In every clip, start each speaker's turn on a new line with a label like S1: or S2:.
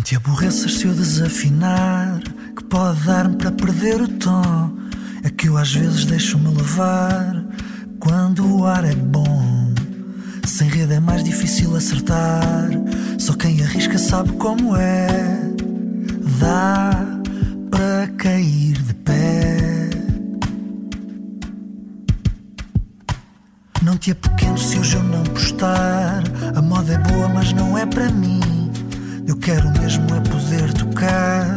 S1: te aborreças se eu desafinar, que pode dar-me para perder o tom. É que eu às vezes deixo-me levar quando o ar é bom. Sem rede é mais difícil acertar, só quem arrisca sabe como é. Dá para cair de pé. Não te é pequeno se hoje eu não postar. A moda é boa, mas não é para mim. Eu quero mesmo é poder tocar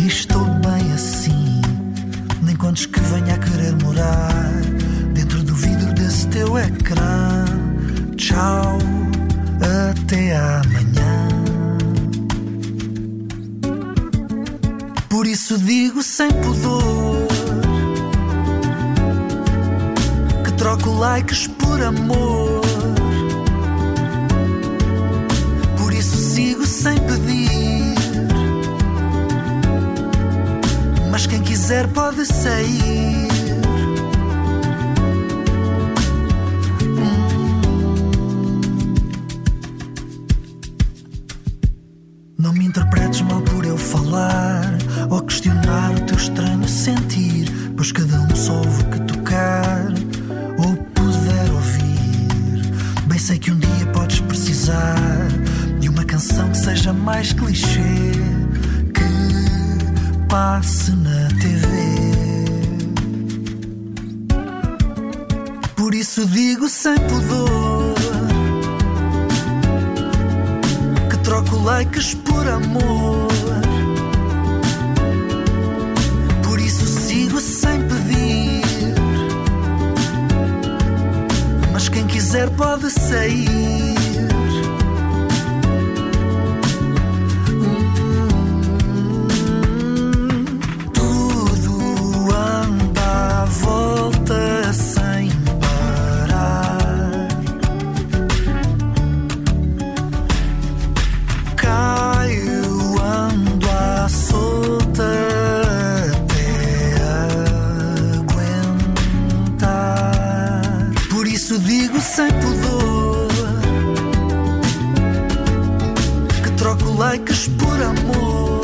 S1: e estou bem assim. Nem contes que venha a querer morar dentro do vidro desse teu ecrã. Tchau, até amanhã. Por isso digo sem pudor que troco likes por amor. Sem pedir. Mas quem quiser pode sair. Sem pudor que troco likes por amor. Por isso sigo sem pedir. Mas quem quiser pode sair. Sem pudor que troco likes por amor.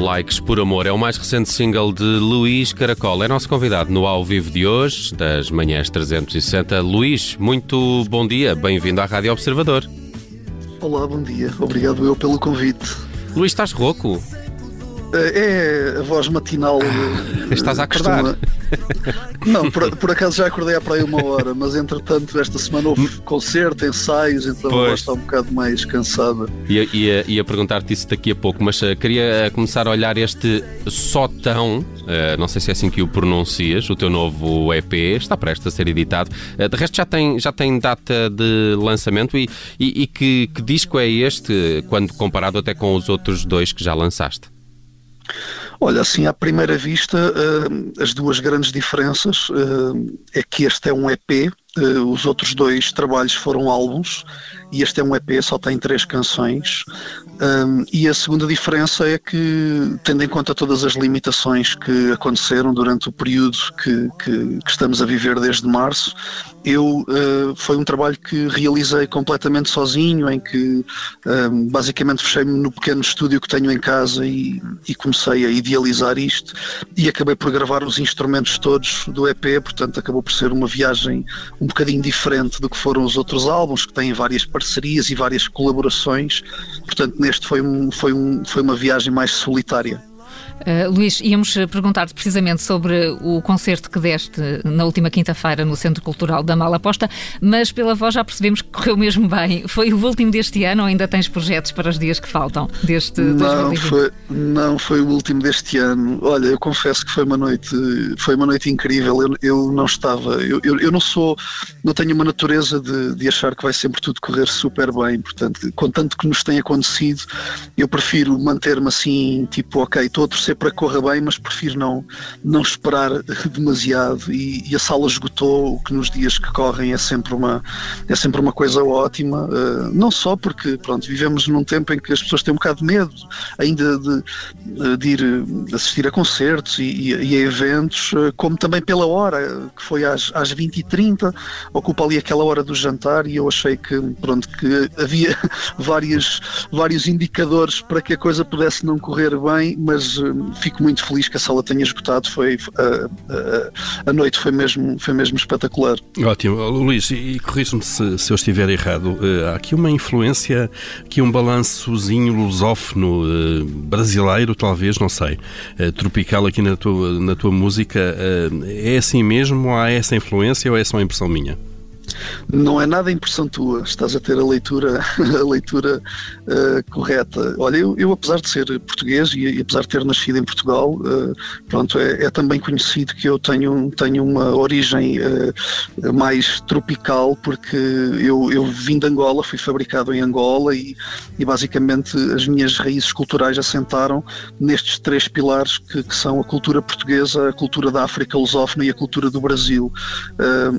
S2: Likes por Amor é o mais recente single de Luís Caracol. É nosso convidado no ao vivo de hoje, das manhãs 360. Luís, muito bom dia, bem-vindo à Rádio Observador.
S3: Olá, bom dia. Obrigado eu pelo convite.
S2: Luís, estás rouco?
S3: É a voz matinal. eh,
S2: Estás a acordar?
S3: costuma- Não, por, por acaso já acordei há para aí uma hora, mas entretanto esta semana houve concerto, ensaios, então a
S2: Pois.
S3: voz está um bocado mais cansada.
S2: Ia, ia, ia perguntar-te isso daqui a pouco, mas eh, queria eh, começar a olhar este Sotão, eh, não sei se é assim que o pronuncias, o teu novo EP, está prestes a ser editado. De resto, já tem, já tem data de lançamento e, e, e que, que disco é este, quando comparado até com os outros dois que já lançaste?
S3: Olha, assim, à primeira vista, eh, as duas grandes diferenças eh, é que este é um EP, eh, os outros dois trabalhos foram álbuns, e este é um EP, só tem três canções. Um, e a segunda diferença é que, tendo em conta todas as limitações que aconteceram durante o período que, que- que estamos a viver desde março, eu uh, foi um trabalho que realizei completamente sozinho, em que um, basicamente fechei-me no pequeno estúdio que tenho em casa e, e comecei a idealizar isto e acabei por gravar os instrumentos todos do EP, portanto acabou por ser uma viagem um bocadinho diferente do que foram os outros álbuns, que têm várias parcerias e várias colaborações, portanto neste foi, um, foi, um, foi uma viagem mais solitária.
S4: Uh, Luís, íamos eh, perguntar-te precisamente sobre o concerto que deste na última quinta-feira no Centro Cultural da Malaposta, mas pela voz já percebemos que correu mesmo bem. Foi o último deste ano ou ainda tens projetos para os dias que faltam deste
S3: Não
S4: 2020?
S3: foi, não foi o último deste ano. Olha, eu confesso que foi uma noite, foi uma noite incrível. Eu, eu não estava, eu, eu, eu não sou, não tenho uma natureza de, de achar que vai sempre tudo correr super bem. Portanto, com tanto que nos tem acontecido, eu prefiro manter-me assim, tipo, ok, estou estou a torcer para que corra bem, mas prefiro não, não esperar demasiado e, e, a sala esgotou, o que nos dias que correm é sempre uma, é sempre uma coisa ótima, uh, não só porque pronto, vivemos num tempo em que as pessoas têm um bocado de medo ainda de, de ir assistir a concertos e, e, e a eventos, como também pela hora, que foi às, às 20h30, ocupa ali aquela hora do jantar e eu achei que, pronto, que havia várias, vários indicadores para que a coisa pudesse não correr bem, mas fico muito feliz que a sala tenha esgotado. Foi, a noite foi mesmo, foi mesmo espetacular.
S5: Ótimo. Luís, e corrija-me se, se, eu estiver errado. há aqui uma influência, aqui um balançozinho lusófono, brasileiro, talvez, não sei, tropical aqui na tua, na tua música. é assim mesmo? Há essa influência ou é só impressão minha?
S3: Não é nada impressão tua, estás a ter a leitura, a leitura uh, correta. Olha, eu, eu, apesar de ser português e, e, apesar de ter nascido em Portugal, uh, pronto, é, é, também conhecido que eu tenho, tenho uma origem uh, mais tropical, porque eu, eu vim de Angola, fui fabricado em Angola e, e basicamente as minhas raízes culturais assentaram nestes três pilares que, que são a cultura portuguesa, a cultura da África lusófona e a cultura do Brasil.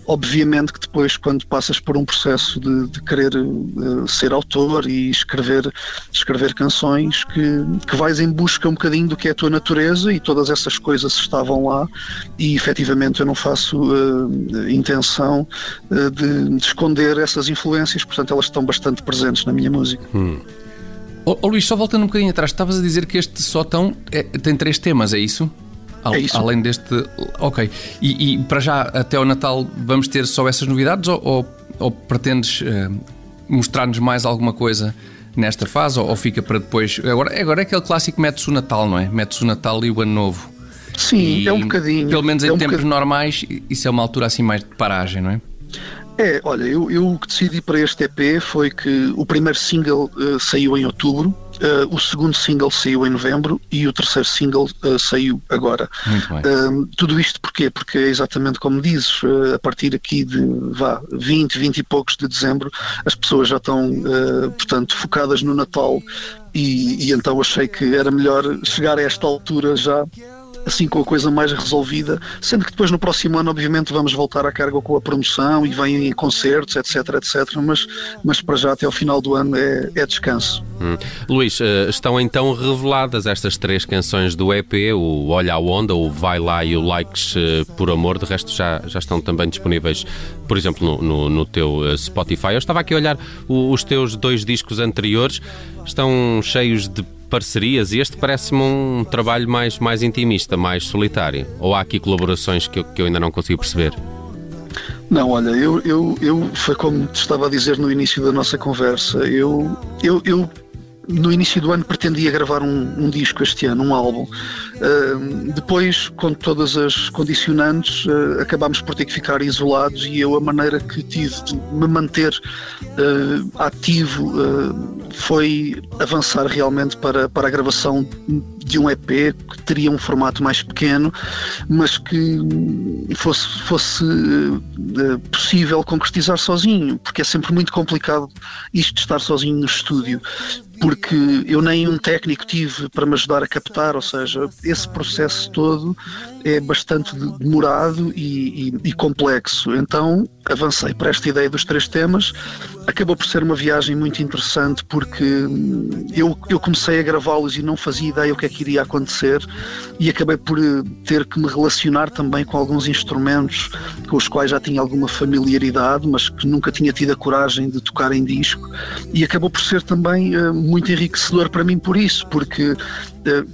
S3: obviamente que depois quando passas por um processo de, de querer uh, ser autor e escrever, escrever canções, que, que vais em busca um bocadinho do que é a tua natureza e todas essas coisas estavam lá e efetivamente eu não faço uh, intenção uh, de, de, esconder essas influências, portanto elas estão bastante presentes na minha música. Hum.
S6: Oh, oh, Luís, só voltando um bocadinho atrás, estavas a dizer que este só tão, é, tem três temas, é isso?
S3: É isso.
S6: Além deste. Ok. E, e, para já, até ao Natal, vamos ter só essas novidades ou, ou, ou pretendes uh, mostrar-nos mais alguma coisa nesta fase ou, ou, fica para depois? Agora, agora é aquele clássico mete-se o Natal, não é? Mete-se o Natal e o Ano Novo.
S3: Sim, e, é um bocadinho.
S6: Pelo menos em
S3: é um
S6: tempos normais, isso é uma altura assim mais de paragem, não é?
S3: É, olha, eu, eu o que decidi para este EP foi que o primeiro single uh, saiu em outubro, uh, o segundo single saiu em novembro e o terceiro single uh, saiu agora.
S6: Bem.
S3: tudo isto porquê? Porque é exatamente como dizes, a partir aqui de vá, 20, 20 e poucos de dezembro, as pessoas já estão, portanto, focadas no Natal e, e então achei que era melhor chegar a esta altura já assim com a coisa mais resolvida, sendo que depois no próximo ano, obviamente, vamos voltar à carga com a promoção e vêm concertos, etc, etc, mas, mas para já até ao final do ano é, é descanso.
S2: Hum. Luís, eh, estão então reveladas estas três canções do EP, o Olha a Onda, o Vai Lá e o Likes eh, por Amor, de resto já, já estão também disponíveis, por exemplo, no, no, no teu eh, Spotify. Eu estava aqui a olhar os teus dois discos anteriores, estão cheios de parcerias e este parece-me um trabalho mais, mais intimista, mais solitário. Ou há aqui colaborações que eu, que eu ainda não consigo perceber?
S3: Não, olha, eu, eu, eu foi como te estava a dizer no início da nossa conversa, eu, eu, eu no início do ano pretendia gravar um, um disco este ano, um álbum. Depois, com todas as condicionantes, uh, acabámos por ter que ficar isolados e eu a maneira que tive de me manter uh, ativo foi avançar realmente para, para a gravação de um EP que teria um formato mais pequeno, mas que fosse, fosse possível concretizar sozinho, porque é sempre muito complicado isto de estar sozinho no estúdio porque eu nem um técnico tive para me ajudar a captar, ou seja, esse processo todo é bastante demorado e, e, e, complexo. Então avancei para esta ideia dos três temas. Acabou por ser uma viagem muito interessante porque hum, eu, eu comecei a gravá-los e não fazia ideia o que é que iria acontecer e acabei por eh, ter que me relacionar também com alguns instrumentos com os quais já tinha alguma familiaridade, mas que nunca tinha tido a coragem de tocar em disco e acabou por ser também uh, muito enriquecedor para mim por isso, porque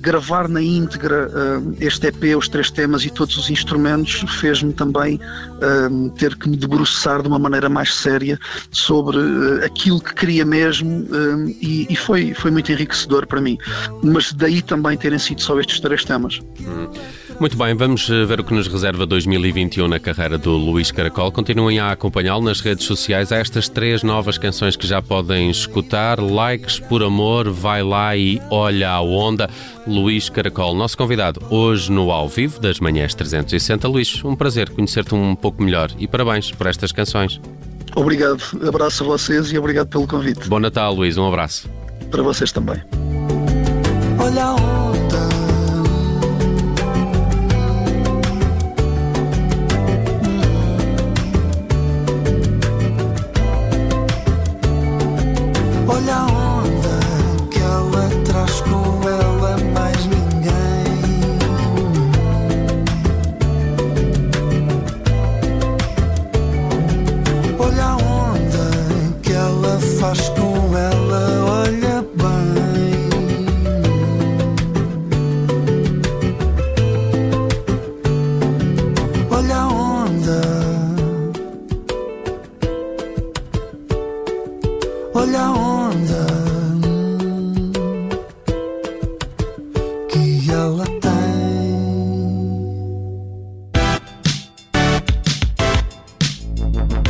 S3: gravar na íntegra uh, este EP, os três temas e todos os instrumentos fez-me também ter que me debruçar de uma maneira mais séria sobre aquilo que queria mesmo e, e, foi, foi muito enriquecedor para mim. Mas daí também terem sido só estes três temas.
S2: Hum. Muito bem, vamos eh, ver o que nos reserva 2021 na carreira do Luís Caracol. Continuem a acompanhá-lo nas redes sociais. Há estas três novas canções que já podem escutar: Likes por Amor, Vai Lá e Olha a Onda. Luís Caracol, nosso convidado hoje no Ao Vivo das Manhãs 360. Luís, um prazer conhecer-te um pouco melhor e parabéns por estas canções.
S3: Obrigado, abraço a vocês e obrigado pelo convite.
S2: Bom Natal, Luís, um abraço.
S3: Para vocês também.
S1: Olha a onda no